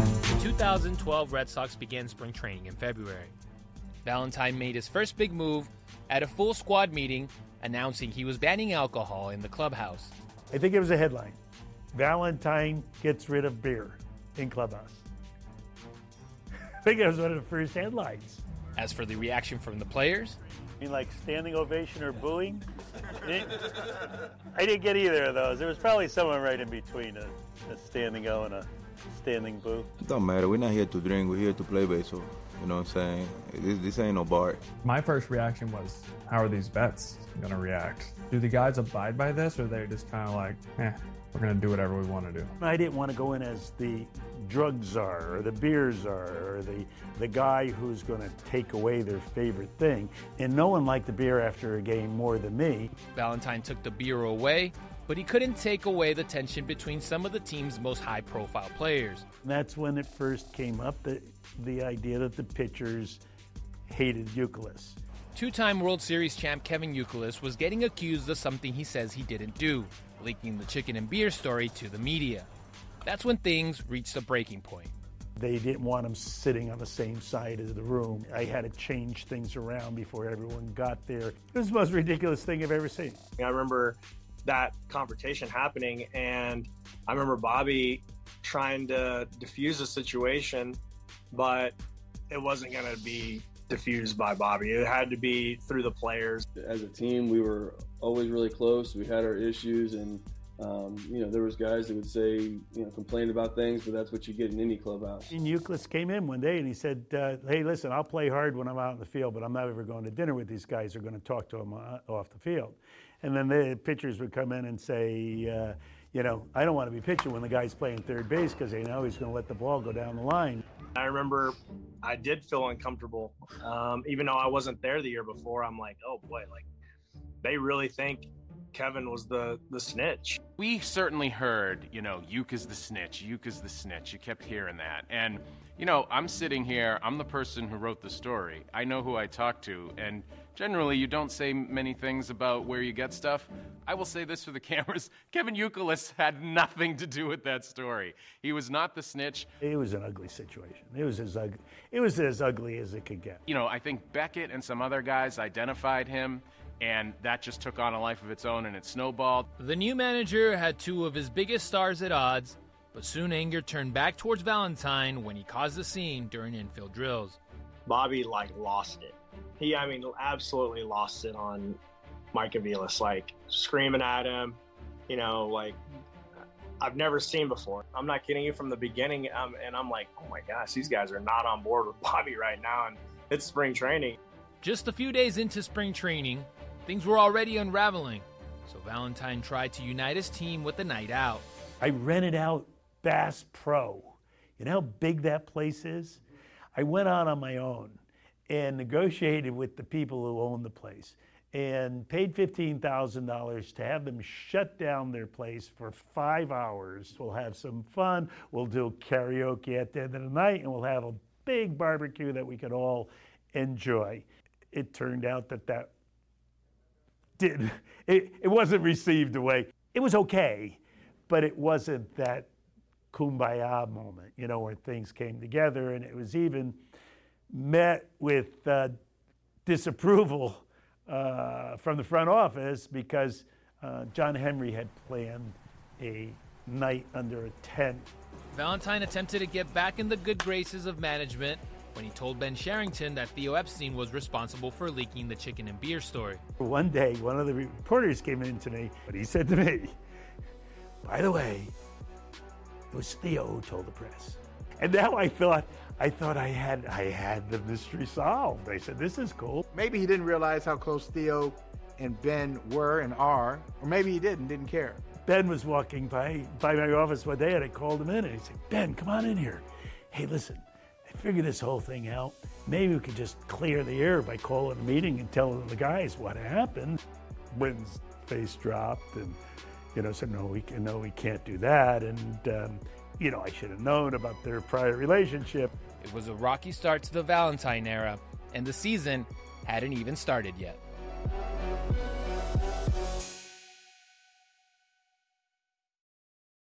The 2012 Red Sox began spring training in February. Valentine made his first big move at a full squad meeting announcing he was banning alcohol in the clubhouse. I think it was a headline. Valentine gets rid of beer in clubhouse. I think it was one of the first headlines. As for the reaction from the players, I mean, like standing ovation or booing? I didn't get either of those. There was probably someone right in between a, a standing O and a standing boo. It don't matter. We're not here to drink. We're here to play baseball. You know what I'm saying? This, this ain't no bar. My first reaction was, how are these vets going to react? Do the guys abide by this, or are they just kind of like, eh, we're going to do whatever we want to do? I didn't want to go in as the drug czar or the beer czar or the, the guy who's going to take away their favorite thing. And no one liked the beer after a game more than me. Valentine took the beer away, but he couldn't take away the tension between some of the team's most high profile players. And that's when it first came up the, the idea that the pitchers hated Youkilis. Two time World Series champ Kevin Youkilis was getting accused of something he says he didn't do, leaking the chicken and beer story to the media. That's when things reached a breaking point. They didn't want him sitting on the same side of the room. I had to change things around before everyone got there. It was the most ridiculous thing I've ever seen. I remember that confrontation happening, and I remember Bobby trying to diffuse the situation, but it wasn't going to be diffused by Bobby. It had to be through the players. As a team, we were always really close. We had our issues, and um, you know, there was guys that would say, you know, complain about things, but that's what you get in any clubhouse. And Euclid came in one day and he said, uh, "Hey, listen, I'll play hard when I'm out in the field, but I'm not ever going to dinner with these guys. They're going to talk to them uh, off the field." And then the pitchers would come in and say, uh, "You know, I don't want to be pitching when the guy's playing third base because they know he's going to let the ball go down the line." I remember I did feel uncomfortable, um, even though I wasn't there the year before. I'm like, "Oh boy, like they really think." Kevin was the the snitch. We certainly heard, you know, Youk is the snitch, Youk is the snitch. You kept hearing that. And, you know, I'm sitting here, I'm the person who wrote the story. I know who I talked to, and generally you don't say many things about where you get stuff. I will say this for the cameras Kevin Youkilis had nothing to do with that story. He was not the snitch. It was an ugly situation. It was as ugly, it was as ugly as it could get. You know, I think Beckett and some other guys identified him and that just took on a life of its own and it snowballed. The new manager had two of his biggest stars at odds, but soon anger turned back towards Valentine when he caused a scene during infield drills. Bobby like lost it. He, I mean, absolutely lost it on Mike Aviles, like screaming at him, you know, like I've never seen before. I'm not kidding you from the beginning, um, and I'm like, oh my gosh, these guys are not on board with Bobby right now, and it's spring training. Just a few days into spring training, Things were already unraveling, so Valentine tried to unite his team with the night out. I rented out Bass Pro. You know how big that place is? I went out on my own and negotiated with the people who own the place and paid $15,000 to have them shut down their place for five hours. We'll have some fun. We'll do karaoke at the end of the night and we'll have a big barbecue that we could all enjoy. It turned out that that did it, it wasn't received the way it was okay, but it wasn't that kumbaya moment, you know, where things came together, and it was even met with uh, disapproval uh, from the front office because uh, John Henry had planned a night under a tent. Valentine attempted to get back in the good graces of management when he told Ben Cherington that Theo Epstein was responsible for leaking the chicken and beer story. One day, one of the reporters came in to me, but he said to me, by the way, it was Theo who told the press. And now I thought, I thought I had, I had the mystery solved. I said, this is cool. Maybe he didn't realize how close Theo and Ben were and are, or maybe he didn't, didn't care. Ben was walking by, by my office one day and I called him in and he said, Ben, come on in here. Hey, listen, I figured this whole thing out. Maybe we could just clear the air by calling a meeting and telling the guys what happened. Britton's face dropped and, you know, said, no, we, can, no, we can't do that. And, um, you know, I should have known about their prior relationship. It was a rocky start to the Valentine era, and the season hadn't even started yet.